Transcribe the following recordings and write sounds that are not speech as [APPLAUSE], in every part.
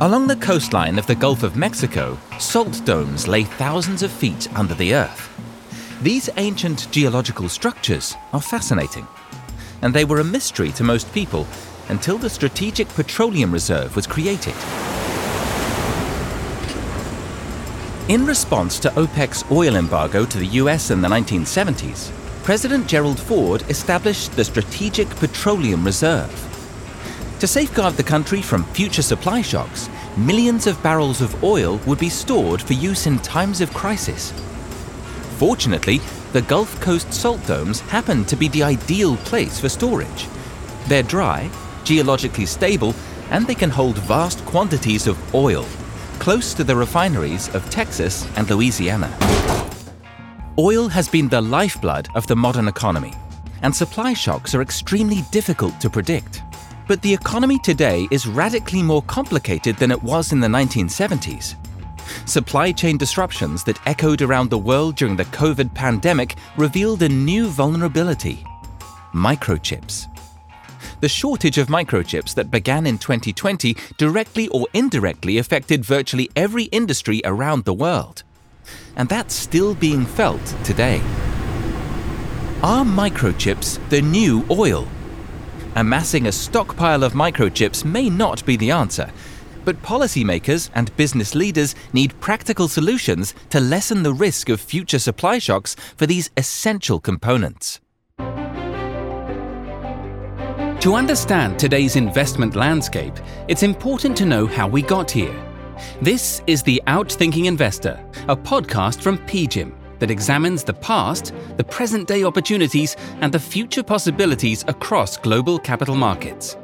Along the coastline of the Gulf of Mexico, salt domes lay thousands of feet under the earth. These ancient geological structures are fascinating, and they were a mystery to most people until the Strategic Petroleum Reserve was created. In response to OPEC's oil embargo to the US in the 1970s, President Gerald Ford established the Strategic Petroleum Reserve. To safeguard the country from future supply shocks, millions of barrels of oil would be stored for use in times of crisis. Fortunately, the Gulf Coast salt domes happen to be the ideal place for storage. They're dry, geologically stable, and they can hold vast quantities of oil, close to the refineries of Texas and Louisiana. Oil has been the lifeblood of the modern economy, and supply shocks are extremely difficult to predict. But the economy today is radically more complicated than it was in the 1970s. Supply chain disruptions that echoed around the world during the COVID pandemic revealed a new vulnerability microchips. The shortage of microchips that began in 2020 directly or indirectly affected virtually every industry around the world. And that's still being felt today. Are microchips the new oil? Amassing a stockpile of microchips may not be the answer, but policymakers and business leaders need practical solutions to lessen the risk of future supply shocks for these essential components. To understand today's investment landscape, it's important to know how we got here. This is The Outthinking Investor, a podcast from PGIM that examines the past, the present day opportunities, and the future possibilities across global capital markets.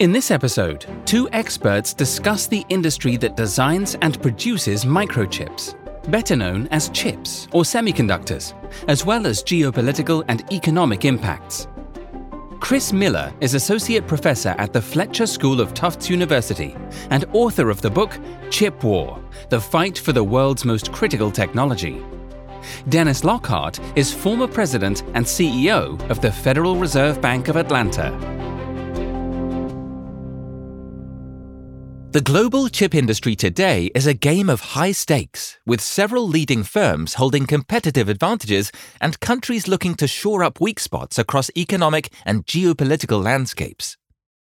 In this episode, two experts discuss the industry that designs and produces microchips, better known as chips or semiconductors, as well as geopolitical and economic impacts. Chris Miller is Associate Professor at the Fletcher School of Tufts University and author of the book Chip War The Fight for the World's Most Critical Technology. Dennis Lockhart is former President and CEO of the Federal Reserve Bank of Atlanta. The global chip industry today is a game of high stakes, with several leading firms holding competitive advantages and countries looking to shore up weak spots across economic and geopolitical landscapes.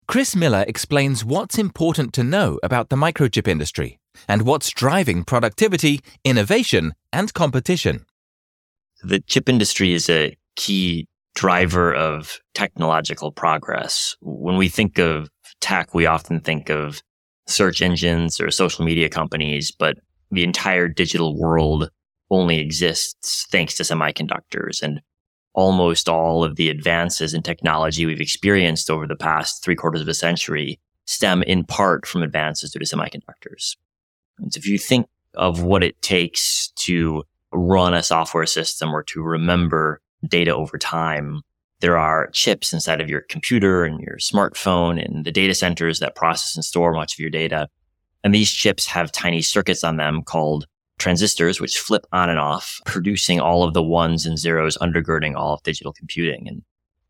Chris Miller explains what's important to know about the microchip industry and what's driving productivity, innovation, and competition. The chip industry is a key driver of technological progress. When we think of tech, we often think of search engines or social media companies, but the entire digital world only exists thanks to semiconductors. And almost all of the advances in technology we've experienced over the past three quarters of a century stem in part from advances due to semiconductors. And so if you think of what it takes to run a software system or to remember data over time, there are chips inside of your computer and your smartphone and the data centers that process and store much of your data. And these chips have tiny circuits on them called transistors, which flip on and off, producing all of the ones and zeros undergirding all of digital computing. And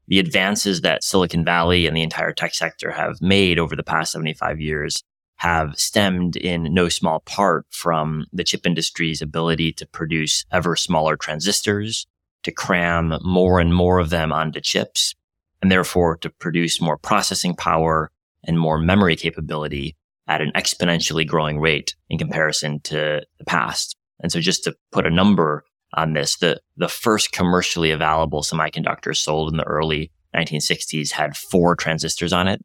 the advances that Silicon Valley and the entire tech sector have made over the past 75 years have stemmed in no small part from the chip industry's ability to produce ever smaller transistors to cram more and more of them onto chips and therefore to produce more processing power and more memory capability at an exponentially growing rate in comparison to the past. And so just to put a number on this, the, the first commercially available semiconductor sold in the early 1960s had four transistors on it.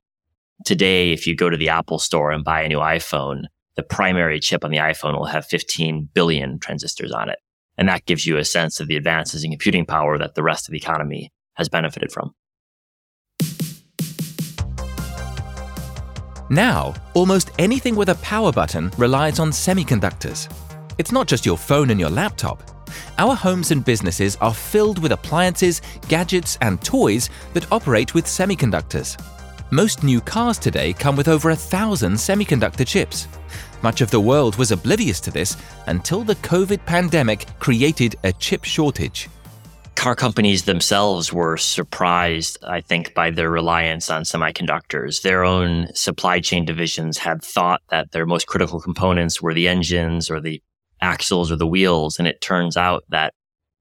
Today, if you go to the Apple store and buy a new iPhone, the primary chip on the iPhone will have 15 billion transistors on it. And that gives you a sense of the advances in computing power that the rest of the economy has benefited from. Now, almost anything with a power button relies on semiconductors. It's not just your phone and your laptop. Our homes and businesses are filled with appliances, gadgets, and toys that operate with semiconductors. Most new cars today come with over a thousand semiconductor chips. Much of the world was oblivious to this until the COVID pandemic created a chip shortage. car companies themselves were surprised, I think, by their reliance on semiconductors. Their own supply chain divisions had thought that their most critical components were the engines or the axles or the wheels. And it turns out that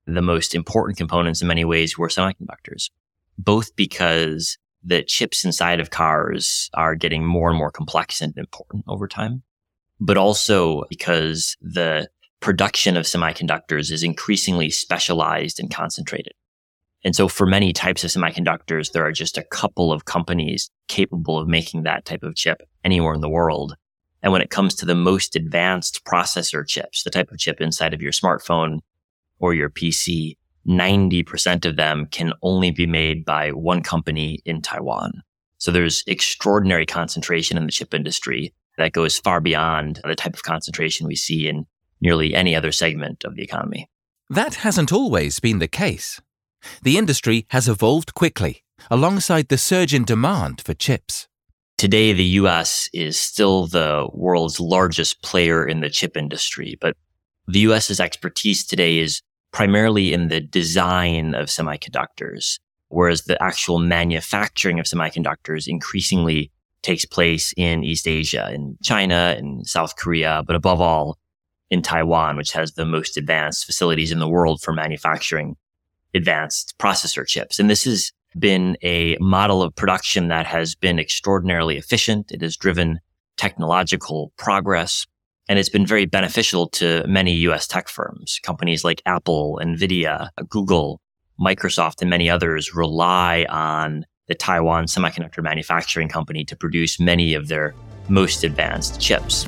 the most important components in many ways were semiconductors, both because the chips inside of cars are getting more and more complex and important over time, but also because the production of semiconductors is increasingly specialized and concentrated. And so for many types of semiconductors, there are just a couple of companies capable of making that type of chip anywhere in the world. And when it comes to the most advanced processor chips, the type of chip inside of your smartphone or your PC, 90% of them can only be made by one company in Taiwan. So there's extraordinary concentration in the chip industry that goes far beyond the type of concentration we see in nearly any other segment of the economy. That hasn't always been the case. The industry has evolved quickly alongside the surge in demand for chips. Today, the US is still the world's largest player in the chip industry, but the US's expertise today is primarily in the design of semiconductors, whereas the actual manufacturing of semiconductors increasingly takes place in East Asia, in China, and South Korea, but above all, in Taiwan, which has the most advanced facilities in the world for manufacturing advanced processor chips. And this has been a model of production that has been extraordinarily efficient. It has driven technological progress and it's been very beneficial to many US tech firms. Companies like Apple, Nvidia, Google, Microsoft, and many others rely on the Taiwan Semiconductor Manufacturing Company to produce many of their most advanced chips.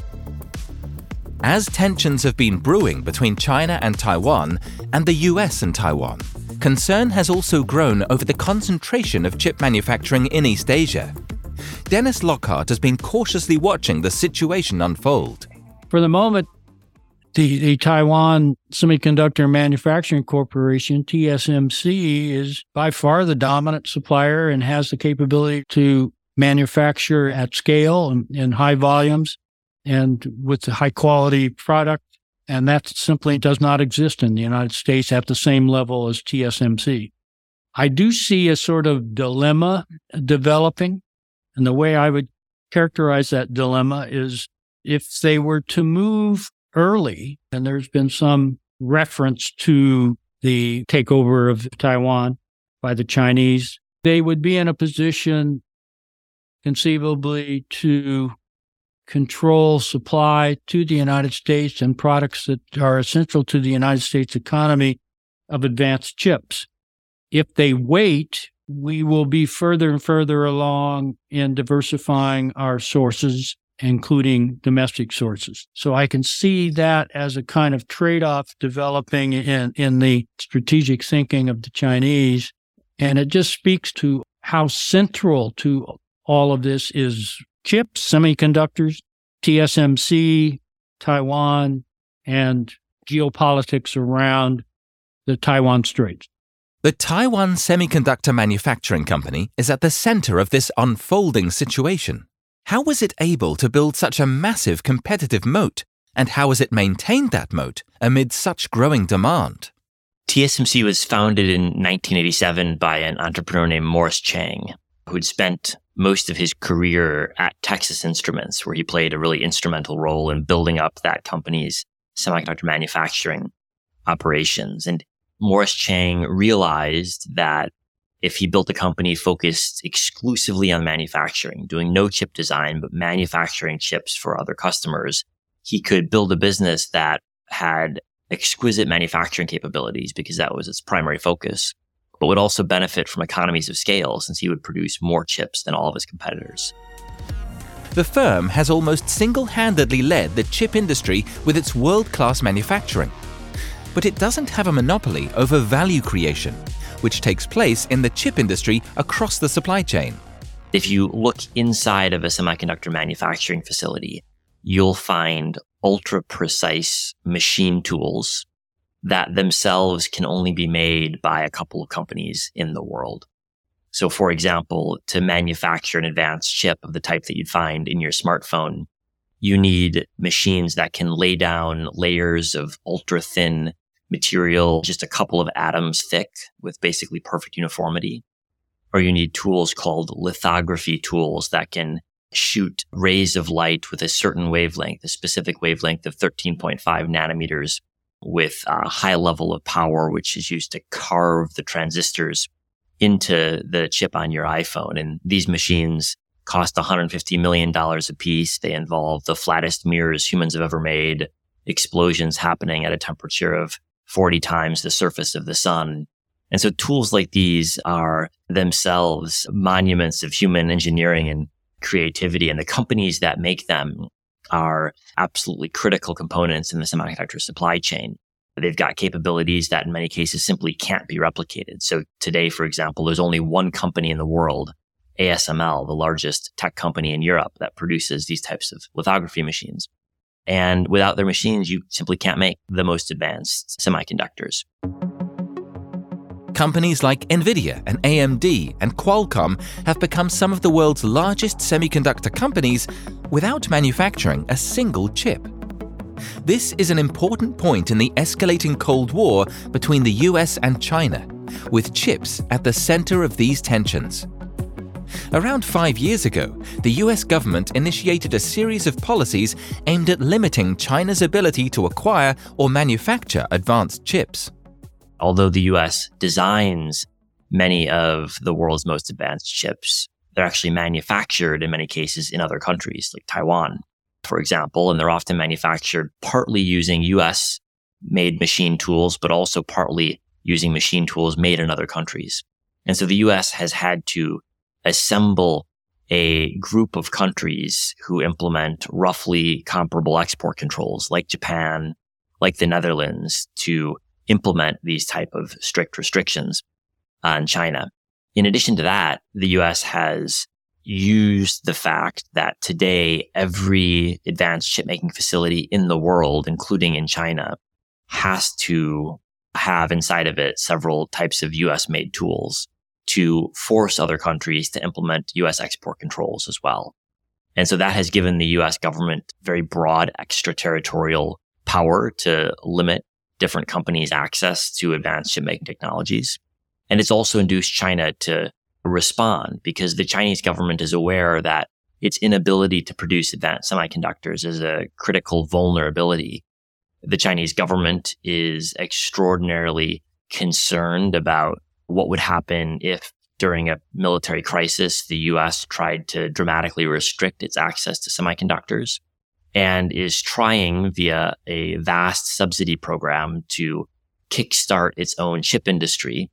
As tensions have been brewing between China and Taiwan and the US and Taiwan, concern has also grown over the concentration of chip manufacturing in East Asia. Dennis Lockhart has been cautiously watching the situation unfold. For the moment, the, the Taiwan Semiconductor Manufacturing Corporation, TSMC, is by far the dominant supplier and has the capability to manufacture at scale and in high volumes and with high quality product. And that simply does not exist in the United States at the same level as TSMC. I do see a sort of dilemma developing. And the way I would characterize that dilemma is if they were to move early, and there's been some reference to the takeover of Taiwan by the Chinese, they would be in a position conceivably to control supply to the United States and products that are essential to the United States economy of advanced chips. If they wait, we will be further and further along in diversifying our sources, including domestic sources. So I can see that as a kind of trade off developing in, in the strategic thinking of the Chinese. And it just speaks to how central to all of this is chips, semiconductors, TSMC, Taiwan, and geopolitics around the Taiwan Straits. The Taiwan Semiconductor Manufacturing Company is at the center of this unfolding situation. How was it able to build such a massive competitive moat? And how has it maintained that moat amid such growing demand? TSMC was founded in 1987 by an entrepreneur named Morris Chang, who'd spent most of his career at Texas Instruments, where he played a really instrumental role in building up that company's semiconductor manufacturing operations. And Morris Chang realized that if he built a company focused exclusively on manufacturing, doing no chip design, but manufacturing chips for other customers, he could build a business that had exquisite manufacturing capabilities because that was its primary focus but would also benefit from economies of scale since he would produce more chips than all of his competitors. The firm has almost single handedly led the chip industry with its world class manufacturing. But it doesn't have a monopoly over value creation, which takes place in the chip industry across the supply chain. If you look inside of a semiconductor manufacturing facility, you'll find ultra precise machine tools that themselves can only be made by a couple of companies in the world. So, for example, to manufacture an advanced chip of the type that you'd find in your smartphone, you need machines that can lay down layers of ultra thin material just a couple of atoms thick with basically perfect uniformity. Or you need tools called lithography tools that can shoot rays of light with a certain wavelength, a specific wavelength of 13.5 nanometers with a high level of power, which is used to carve the transistors into the chip on your iPhone. And these machines cost $150 million a piece. They involve the flattest mirrors humans have ever made, explosions happening at a temperature of 40 times the surface of the sun. And so tools like these are themselves monuments of human engineering and creativity. And the companies that make them are absolutely critical components in the semiconductor supply chain. They've got capabilities that in many cases simply can't be replicated. So today, for example, there's only one company in the world, ASML, the largest tech company in Europe that produces these types of lithography machines. And without their machines, you simply can't make the most advanced semiconductors. Companies like Nvidia and AMD and Qualcomm have become some of the world's largest semiconductor companies without manufacturing a single chip. This is an important point in the escalating Cold War between the US and China, with chips at the center of these tensions. Around five years ago, the US government initiated a series of policies aimed at limiting China's ability to acquire or manufacture advanced chips. Although the US designs many of the world's most advanced chips, they're actually manufactured in many cases in other countries, like Taiwan, for example, and they're often manufactured partly using US made machine tools, but also partly using machine tools made in other countries. And so the US has had to assemble a group of countries who implement roughly comparable export controls like Japan, like the Netherlands to implement these type of strict restrictions on China. In addition to that, the US has used the fact that today every advanced chipmaking facility in the world, including in China, has to have inside of it several types of US made tools to force other countries to implement US export controls as well. And so that has given the US government very broad extraterritorial power to limit different companies' access to advanced chipmaking technologies. And it's also induced China to respond because the Chinese government is aware that its inability to produce advanced semiconductors is a critical vulnerability. The Chinese government is extraordinarily concerned about what would happen if during a military crisis, the US tried to dramatically restrict its access to semiconductors and is trying via a vast subsidy program to kickstart its own chip industry.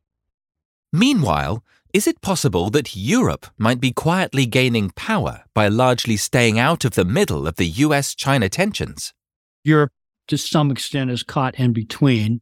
Meanwhile, is it possible that Europe might be quietly gaining power by largely staying out of the middle of the US China tensions? Europe, to some extent, is caught in between.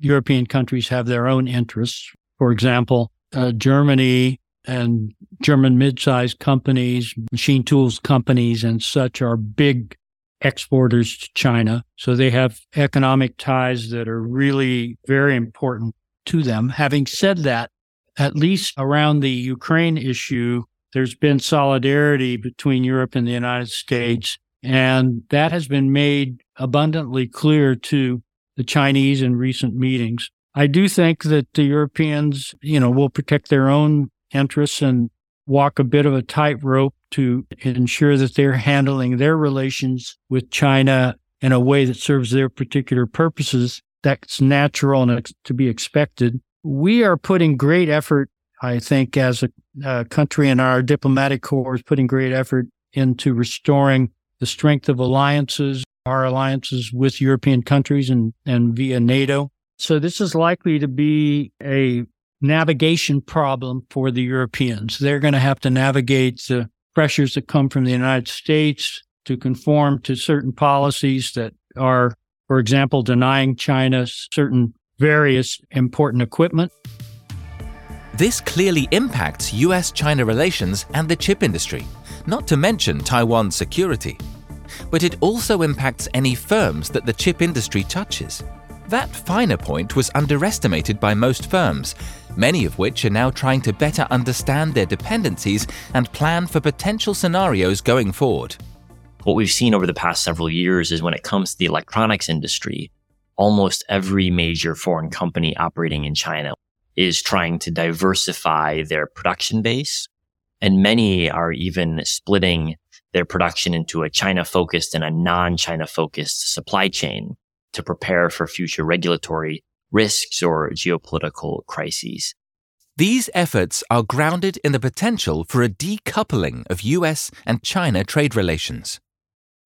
European countries have their own interests. For example, uh, Germany and German mid-sized companies, machine tools companies and such are big exporters to China. So they have economic ties that are really very important to them. Having said that, at least around the Ukraine issue, there's been solidarity between Europe and the United States. And that has been made abundantly clear to the Chinese in recent meetings. I do think that the Europeans, you know, will protect their own interests and walk a bit of a tightrope to ensure that they're [LAUGHS] handling their relations with China in a way that serves their particular purposes. That's natural and to be expected. We are putting great effort, I think, as a, a country and our diplomatic corps is putting great effort into restoring the strength of alliances, our alliances with European countries and, and via NATO. So this is likely to be a navigation problem for the Europeans. They're going to have to navigate the pressures that come from the United States to conform to certain policies that are, for example, denying China certain various important equipment. This clearly impacts US China relations and the chip industry, not to mention Taiwan's security. But it also impacts any firms that the chip industry touches. That finer point was underestimated by most firms, many of which are now trying to better understand their dependencies and plan for potential scenarios going forward. What we've seen over the past several years is when it comes to the electronics industry, almost every major foreign company operating in China is trying to diversify their production base. And many are even splitting their production into a China focused and a non China focused supply chain to prepare for future regulatory risks or geopolitical crises. These efforts are grounded in the potential for a decoupling of US and China trade relations.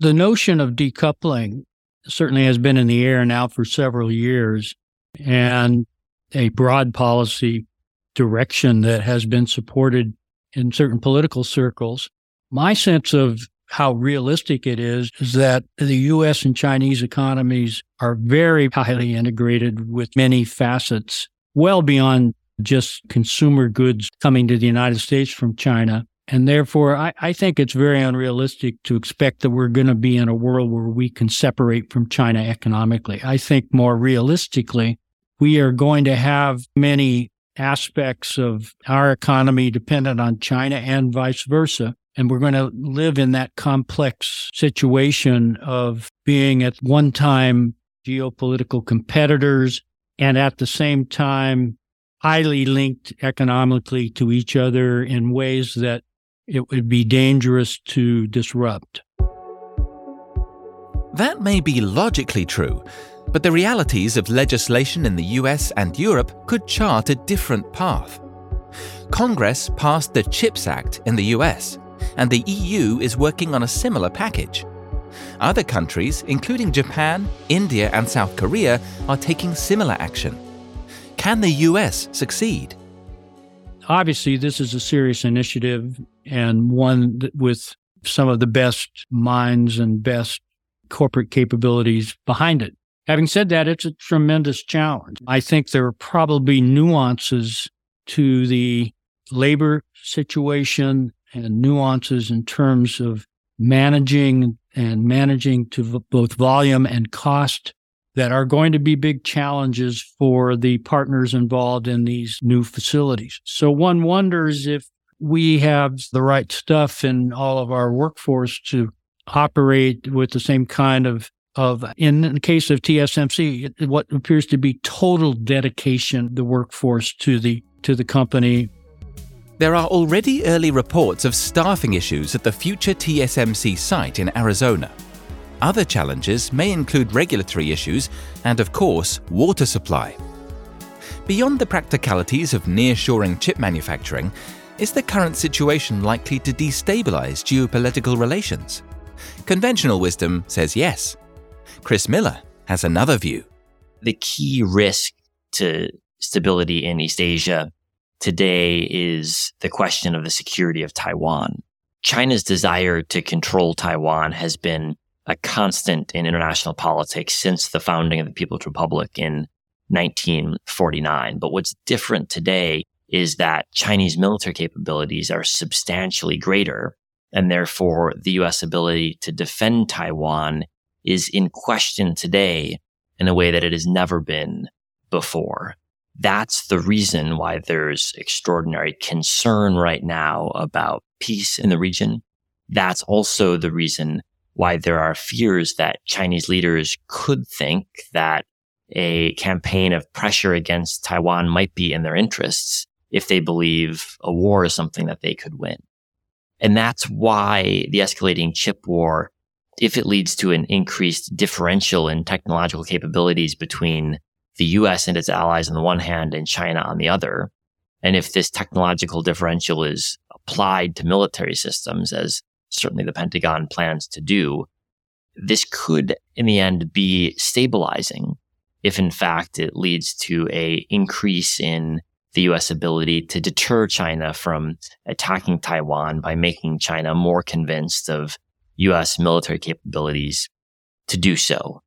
The notion of decoupling certainly has been in the air now for several years, and a broad policy direction that has been supported in certain political circles. My sense of how realistic it is is that the US and Chinese economies are very highly integrated with many facets, well beyond just consumer goods coming to the United States from China. And therefore, I, I think it's very unrealistic to expect that we're going to be in a world where we can separate from China economically. I think more realistically, we are going to have many aspects of our economy dependent on China and vice versa. And we're going to live in that complex situation of being at one time geopolitical competitors and at the same time highly linked economically to each other in ways that it would be dangerous to disrupt. That may be logically true, but the realities of legislation in the US and Europe could chart a different path. Congress passed the CHIPS Act in the US, and the EU is working on a similar package. Other countries, including Japan, India, and South Korea, are taking similar action. Can the US succeed? Obviously, this is a serious initiative and one with some of the best minds and best corporate capabilities behind it. Having said that, it's a tremendous challenge. I think there are probably nuances to the labor situation and nuances in terms of managing and managing to both volume and cost that are going to be big challenges for the partners involved in these new facilities. So one wonders if we have the right stuff in all of our workforce to operate with the same kind of of in the case of TSMC what appears to be total dedication the workforce to the to the company there are already early reports of staffing issues at the future TSMC site in Arizona other challenges may include regulatory issues and, of course, water supply. Beyond the practicalities of nearshoring chip manufacturing, is the current situation likely to destabilize geopolitical relations? Conventional wisdom says yes. Chris Miller has another view. The key risk to stability in East Asia today is the question of the security of Taiwan. China's desire to control Taiwan has been a constant in international politics since the founding of the People's Republic in 1949. But what's different today is that Chinese military capabilities are substantially greater, and therefore the US ability to defend Taiwan is in question today in a way that it has never been before. That's the reason why there's extraordinary concern right now about peace in the region. That's also the reason why there are fears that Chinese leaders could think that a campaign of pressure against Taiwan might be in their interests if they believe a war is something that they could win. And that's why the escalating chip war, if it leads to an increased differential in technological capabilities between the US and its allies on the one hand and China on the other, and if this technological differential is applied to military systems as certainly the Pentagon plans to do, this could in the end be stabilizing if in fact it leads to a increase in the US ability to deter China from attacking Taiwan by making China more convinced of US military capabilities to do so.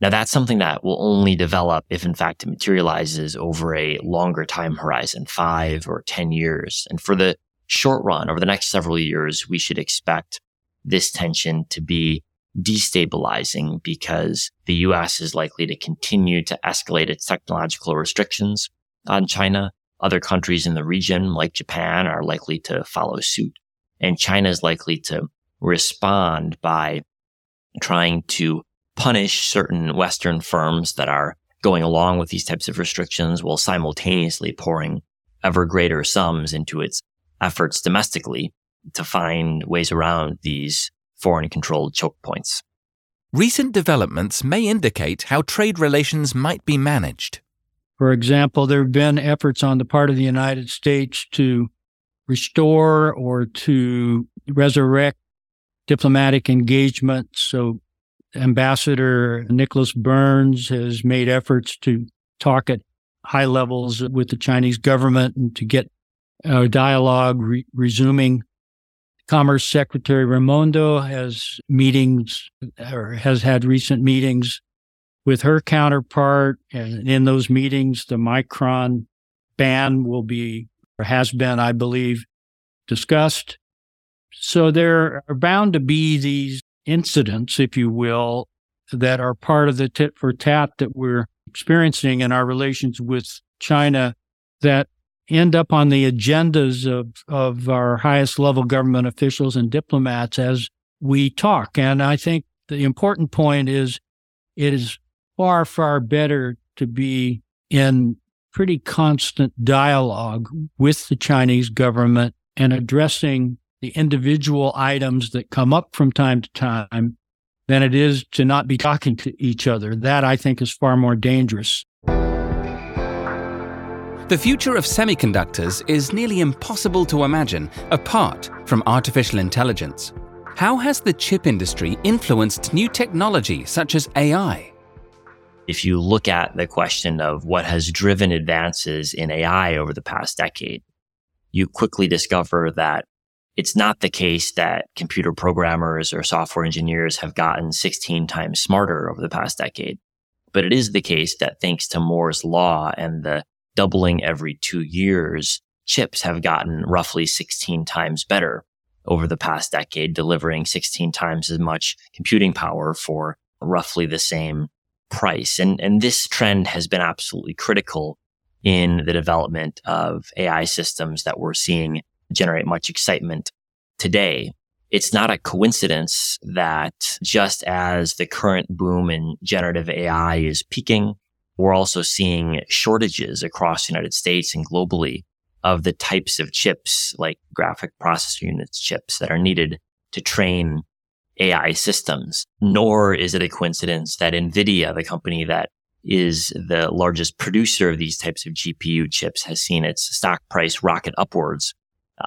Now that's something that will only develop if in fact it materializes over a longer time horizon, five or 10 years. And for the short run, over the next several years, we should expect this tension to be destabilizing because the US is likely to continue to escalate its technological restrictions on China. Other countries in the region, like Japan, are likely to follow suit. And China is likely to respond by trying to punish certain Western firms that are going along with these types of restrictions while simultaneously pouring ever greater sums into its efforts domestically to find ways around these foreign controlled choke points. Recent developments may indicate how trade relations might be managed. For example, there have been efforts on the part of the United States to restore or to resurrect diplomatic engagement. So Ambassador Nicholas Burns has made efforts to talk at high levels with the Chinese government and to get a dialogue re- resuming. Commerce Secretary Raimondo has meetings or has had recent meetings with her counterpart. And in those meetings, the Micron ban will be or has been, I believe, discussed. So there are bound to be these incidents, if you will, that are part of the tit for tat that we're experiencing in our relations with China that end up on the agendas of, of our highest level government officials and diplomats as we talk. And I think the important point is it is far, far better to be in pretty constant dialogue with the Chinese government and addressing the individual items that come up from time to time than it is to not be talking to each other. That I think is far more dangerous. The future of semiconductors is nearly impossible to imagine apart from artificial intelligence. How has the chip industry influenced new technology such as AI? If you look at the question of what has driven advances in AI over the past decade, you quickly discover that it's not the case that computer programmers or software engineers have gotten 16 times smarter over the past decade. But it is the case that thanks to Moore's law and the doubling every two years, chips have gotten roughly 16 times better over the past decade, delivering 16 times as much computing power for roughly the same price. And, and this trend has been absolutely critical in the development of AI systems that we're seeing generate much excitement today. It's not a coincidence that just as the current boom in generative AI is peaking, we're also seeing shortages across the United States and globally of the types of chips like graphic processor units chips that are needed to train AI systems. Nor is it a coincidence that NVIDIA, the company that is the largest producer of these types of GPU chips, has seen its stock price rocket upwards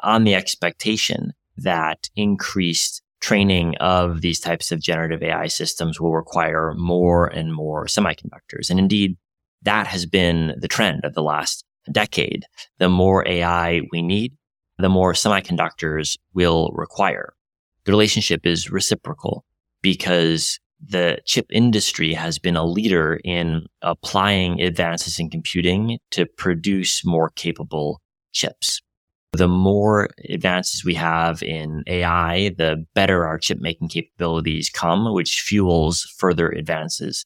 on the expectation that increased training of these types of generative AI systems will require more and more semiconductors. And indeed, that has been the trend of the last decade. The more AI we need, the more semiconductors will require. The relationship is reciprocal because the chip industry has been a leader in applying advances in computing to produce more capable chips. The more advances we have in AI, the better our chip making capabilities come, which fuels further advances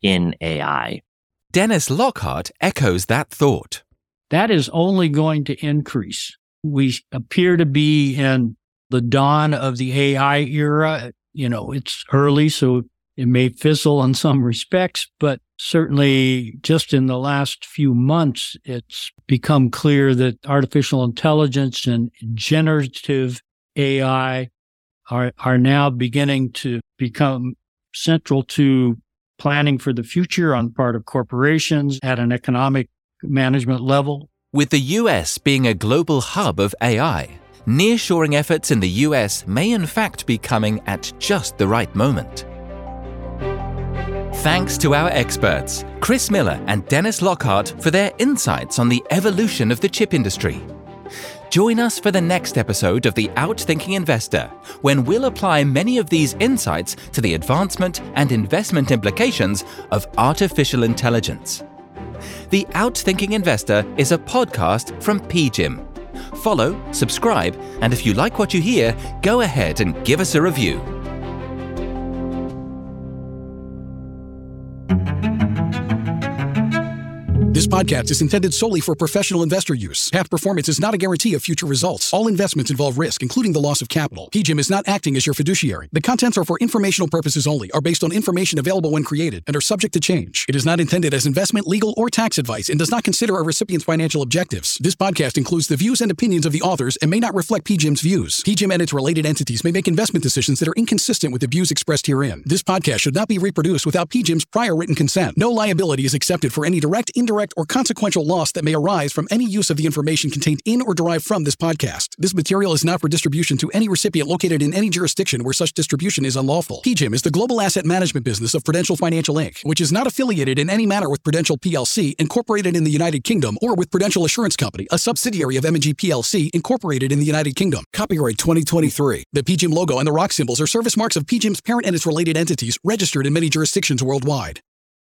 in AI. Dennis Lockhart echoes that thought. That is only going to increase. We appear to be in the dawn of the AI era. You know, it's early, so it may fizzle in some respects, but certainly just in the last few months, it's become clear that artificial intelligence and generative AI are, are now beginning to become central to planning for the future on part of corporations at an economic management level. With the US being a global hub of AI, nearshoring efforts in the US may in fact be coming at just the right moment. Thanks to our experts, Chris Miller and Dennis Lockhart, for their insights on the evolution of the chip industry. Join us for the next episode of The Outthinking Investor, when we'll apply many of these insights to the advancement and investment implications of artificial intelligence. The Outthinking Investor is a podcast from PGIM. Follow, subscribe, and if you like what you hear, go ahead and give us a review. This podcast is intended solely for professional investor use. Past performance is not a guarantee of future results. All investments involve risk, including the loss of capital. PGIM is not acting as your fiduciary. The contents are for informational purposes only, are based on information available when created, and are subject to change. It is not intended as investment, legal, or tax advice and does not consider a recipient's financial objectives. This podcast includes the views and opinions of the authors and may not reflect PGIM's views. PGIM and its related entities may make investment decisions that are inconsistent with the views expressed herein. This podcast should not be reproduced without PGIM's prior written consent. No liability is accepted for any direct, indirect, or consequential loss that may arise from any use of the information contained in or derived from this podcast. This material is not for distribution to any recipient located in any jurisdiction where such distribution is unlawful. PGIM is the global asset management business of Prudential Financial Inc., which is not affiliated in any manner with Prudential PLC, incorporated in the United Kingdom, or with Prudential Assurance Company, a subsidiary of M&G PLC, incorporated in the United Kingdom. Copyright 2023. The PGIM logo and the rock symbols are service marks of PGIM's parent and its related entities registered in many jurisdictions worldwide.